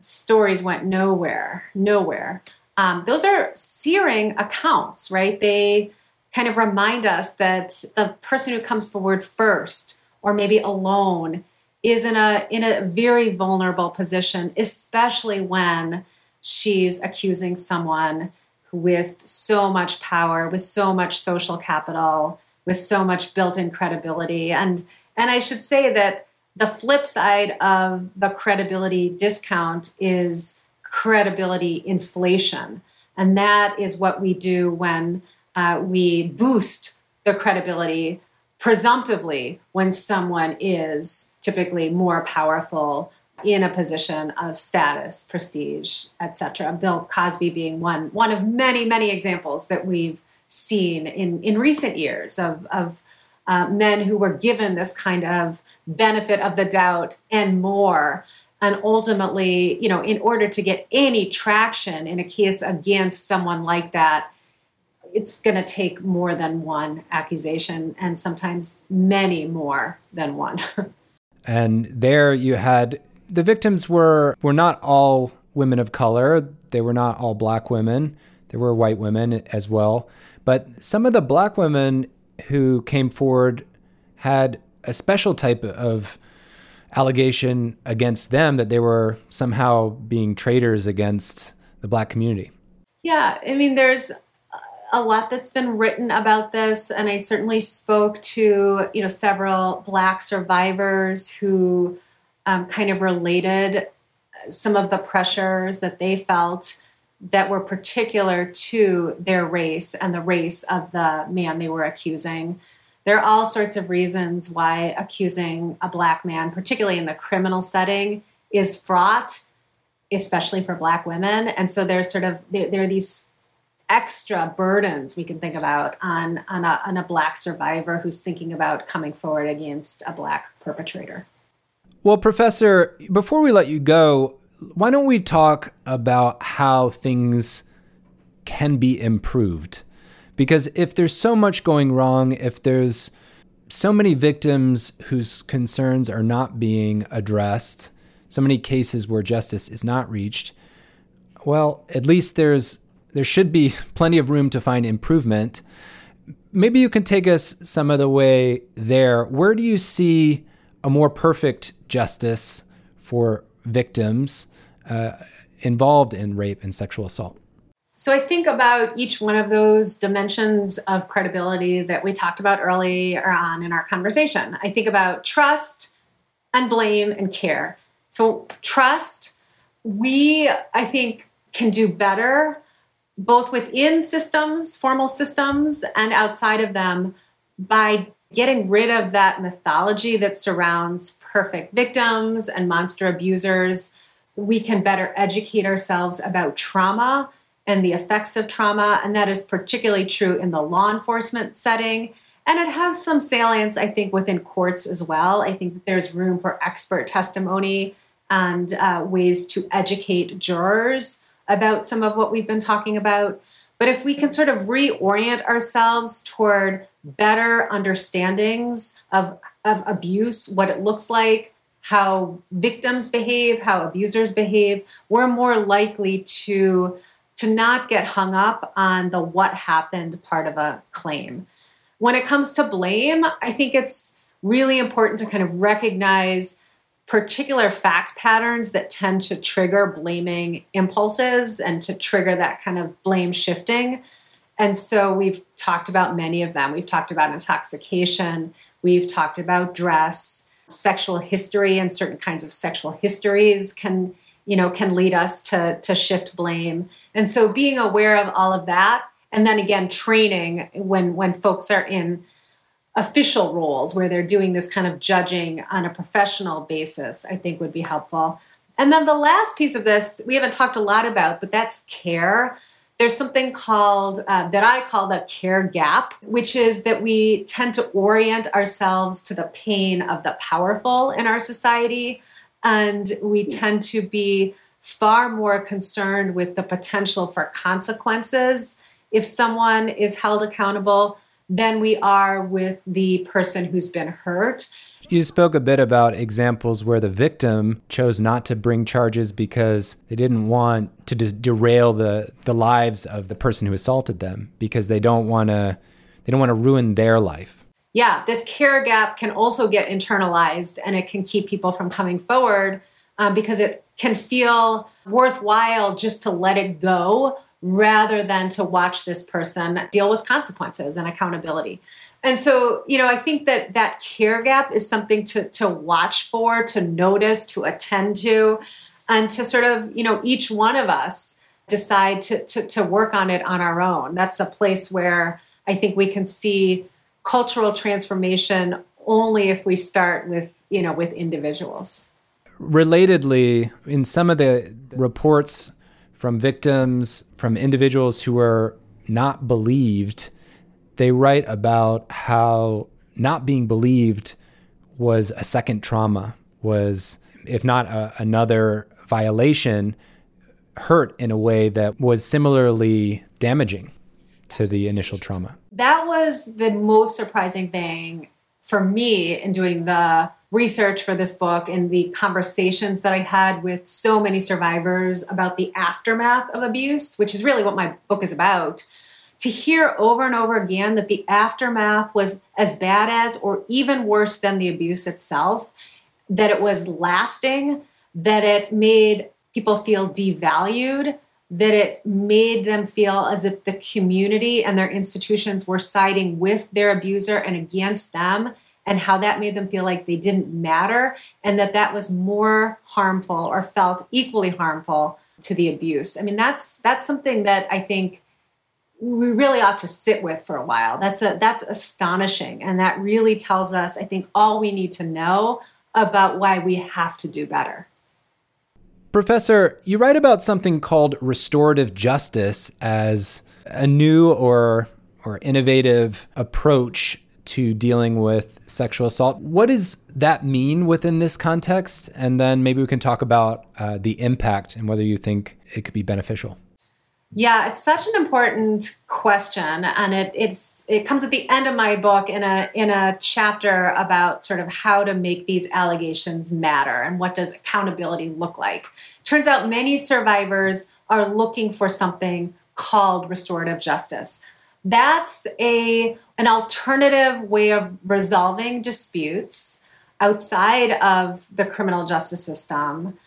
stories went nowhere, nowhere um, those are searing accounts, right? They kind of remind us that the person who comes forward first, or maybe alone, is in a in a very vulnerable position, especially when she's accusing someone with so much power, with so much social capital, with so much built-in credibility. And and I should say that the flip side of the credibility discount is credibility inflation. And that is what we do when uh, we boost the credibility presumptively when someone is typically more powerful in a position of status, prestige, etc. Bill Cosby being one one of many many examples that we've seen in in recent years of of uh, men who were given this kind of benefit of the doubt and more and ultimately you know in order to get any traction in a case against someone like that it's going to take more than one accusation and sometimes many more than one
and there you had the victims were were not all women of color. They were not all black women. There were white women as well. But some of the black women who came forward had a special type of allegation against them that they were somehow being traitors against the black community.
Yeah, I mean, there's a lot that's been written about this, and I certainly spoke to you know several black survivors who um, kind of related some of the pressures that they felt that were particular to their race and the race of the man they were accusing there are all sorts of reasons why accusing a black man, particularly in the criminal setting, is fraught, especially for black women. And so there's sort of there, there are these extra burdens we can think about on on a, on a black survivor who's thinking about coming forward against a black perpetrator.
Well, Professor, before we let you go, why don't we talk about how things can be improved? Because if there's so much going wrong, if there's so many victims whose concerns are not being addressed, so many cases where justice is not reached, well, at least there's there should be plenty of room to find improvement. Maybe you can take us some of the way there. Where do you see a more perfect justice for victims uh, involved in rape and sexual assault?
So I think about each one of those dimensions of credibility that we talked about earlier on in our conversation. I think about trust and blame and care. So, trust, we, I think, can do better both within systems, formal systems, and outside of them by getting rid of that mythology that surrounds perfect victims and monster abusers. We can better educate ourselves about trauma and the effects of trauma. And that is particularly true in the law enforcement setting. And it has some salience, I think, within courts as well. I think that there's room for expert testimony and uh, ways to educate jurors about some of what we've been talking about. But if we can sort of reorient ourselves toward better understandings of, of abuse, what it looks like, how victims behave, how abusers behave, we're more likely to to not get hung up on the what happened part of a claim. When it comes to blame, I think it's really important to kind of recognize particular fact patterns that tend to trigger blaming impulses and to trigger that kind of blame shifting. And so we've talked about many of them. We've talked about intoxication, we've talked about dress, sexual history and certain kinds of sexual histories can you know can lead us to to shift blame and so being aware of all of that and then again training when when folks are in official roles where they're doing this kind of judging on a professional basis i think would be helpful and then the last piece of this we haven't talked a lot about but that's care there's something called uh, that I call the care gap, which is that we tend to orient ourselves to the pain of the powerful in our society. And we tend to be far more concerned with the potential for consequences if someone is held accountable than we are with the person who's been hurt.
You spoke a bit about examples where the victim chose not to bring charges because they didn't want to de- derail the, the lives of the person who assaulted them because they don't want to they don't want to ruin their life.
Yeah, this care gap can also get internalized and it can keep people from coming forward um, because it can feel worthwhile just to let it go rather than to watch this person deal with consequences and accountability. And so you know i think that that care gap is something to to watch for to notice to attend to and to sort of you know each one of us decide to to, to work on it on our own. That's a place where i think we can see cultural transformation only if we start with you know with individuals.
Relatedly in some of the reports from victims from individuals who were not believed they write about how not being believed was a second trauma, was, if not a, another violation, hurt in a way that was similarly damaging to the initial trauma.
That was the most surprising thing for me in doing the research for this book and the conversations that I had with so many survivors about the aftermath of abuse, which is really what my book is about to hear over and over again that the aftermath was as bad as or even worse than the abuse itself, that it was lasting, that it made people feel devalued, that it made them feel as if the community and their institutions were siding with their abuser and against them and how that made them feel like they didn't matter and that that was more harmful or felt equally harmful to the abuse. I mean that's that's something that I think we really ought to sit with for a while. That's a that's astonishing and that really tells us I think all we need to know about why we have to do better.
Professor, you write about something called restorative justice as a new or or innovative approach to dealing with sexual assault. What does that mean within this context? And then maybe we can talk about uh, the impact and whether you think it could be beneficial.
Yeah, it's such an important question, and it it's it comes at the end of my book in a in a chapter about sort of how to make these allegations matter and what does accountability look like. Turns out many survivors are looking for something called restorative justice. That's a an alternative way of resolving disputes outside of the criminal justice system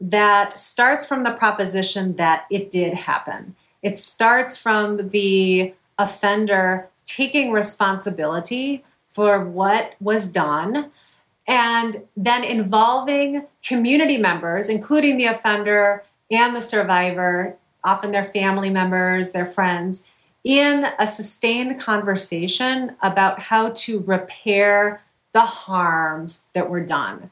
that starts from the proposition that it did happen. It starts from the offender taking responsibility for what was done and then involving community members, including the offender and the survivor, often their family members, their friends, in a sustained conversation about how to repair the harms that were done.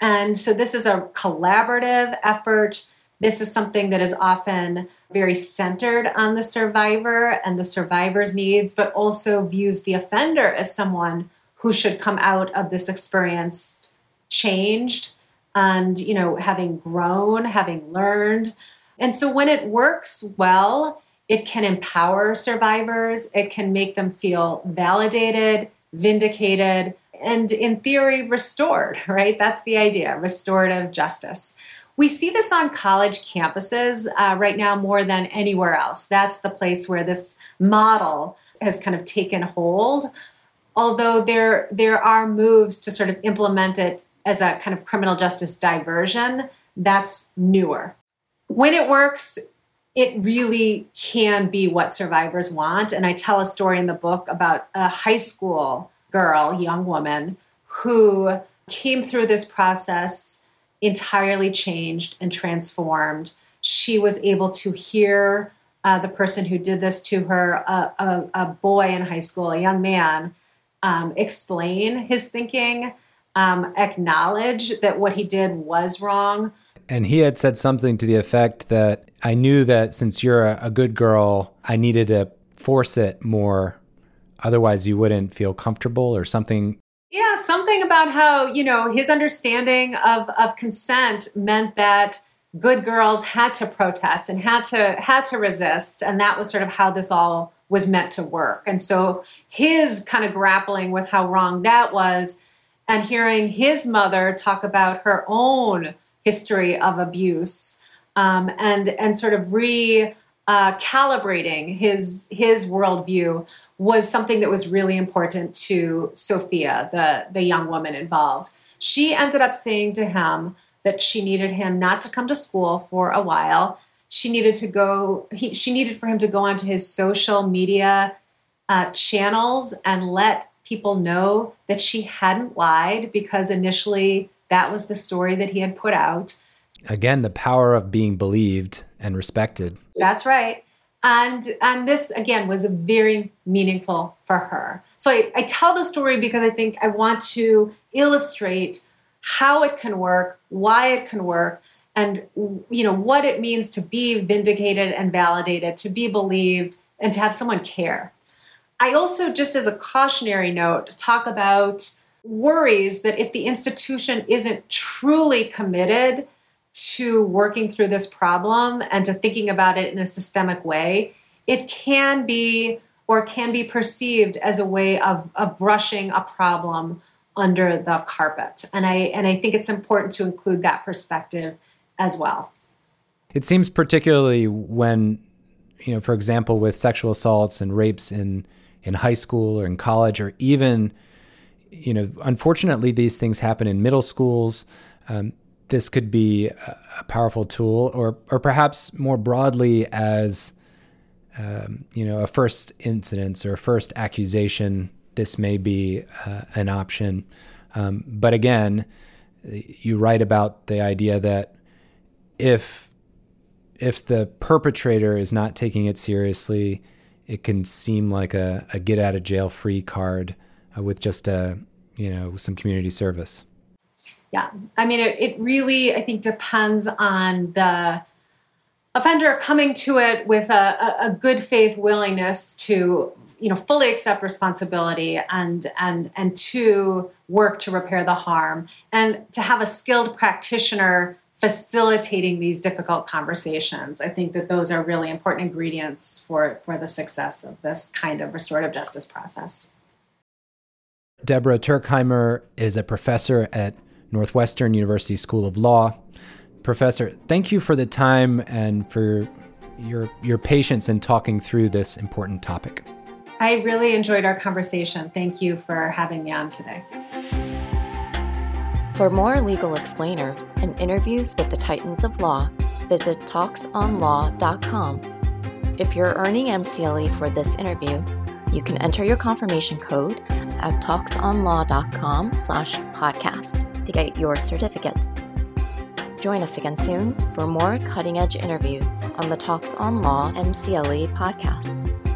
And so this is a collaborative effort. This is something that is often very centered on the survivor and the survivor's needs, but also views the offender as someone who should come out of this experience changed and you know having grown having learned and so when it works well it can empower survivors, it can make them feel validated, vindicated, and in theory, restored, right? That's the idea restorative justice. We see this on college campuses uh, right now more than anywhere else. That's the place where this model has kind of taken hold. Although there, there are moves to sort of implement it as a kind of criminal justice diversion, that's newer. When it works, it really can be what survivors want. And I tell a story in the book about a high school girl, young woman, who came through this process entirely changed and transformed. She was able to hear uh, the person who did this to her, uh, a, a, boy in high school, a young man, um, explain his thinking, um, acknowledge that what he did was wrong.
And he had said something to the effect that I knew that since you're a, a good girl, I needed to force it more. Otherwise, you wouldn't feel comfortable or something.
Yeah, something about how, you know, his understanding of, of consent meant that good girls had to protest and had to had to resist. And that was sort of how this all was meant to work. And so his kind of grappling with how wrong that was and hearing his mother talk about her own history of abuse um, and and sort of re uh, calibrating his his worldview was something that was really important to Sophia, the the young woman involved. She ended up saying to him that she needed him not to come to school for a while. She needed to go, he, she needed for him to go onto his social media uh, channels and let people know that she hadn't lied because initially that was the story that he had put out.
Again, the power of being believed and respected.
That's right. And and this again was very meaningful for her. So I, I tell the story because I think I want to illustrate how it can work, why it can work, and you know what it means to be vindicated and validated, to be believed, and to have someone care. I also, just as a cautionary note, talk about worries that if the institution isn't truly committed to working through this problem and to thinking about it in a systemic way, it can be or can be perceived as a way of, of brushing a problem under the carpet. And I and I think it's important to include that perspective as well.
It seems particularly when you know, for example, with sexual assaults and rapes in in high school or in college or even you know, unfortunately, these things happen in middle schools. Um, this could be a, powerful tool, or or perhaps more broadly as um, you know, a first incidence or a first accusation this may be uh, an option. Um, but again, you write about the idea that if if the perpetrator is not taking it seriously, it can seem like a, a get out of jail free card uh, with just a you know some community service.
Yeah, I mean, it, it really I think depends on the offender coming to it with a, a, good faith willingness to you know fully accept responsibility and and and to work to repair the harm and to have a skilled practitioner facilitating these difficult conversations. I think that those are really important ingredients for for the success of this kind of restorative justice process
deborah Tuerkheimer is a professor at northwestern university school of law professor thank you for the time and for your your patience in talking through this important topic
I really enjoyed our conversation. Thank you for having me on today.
For more legal explainers and interviews with the Titans of Law, visit talksonlaw.com. If you're earning MCLE for this interview, you can enter your confirmation code at talksonlaw.com slash podcast to get your certificate. Join us again soon for more cutting edge interviews on the Talks on Law MCLE podcast.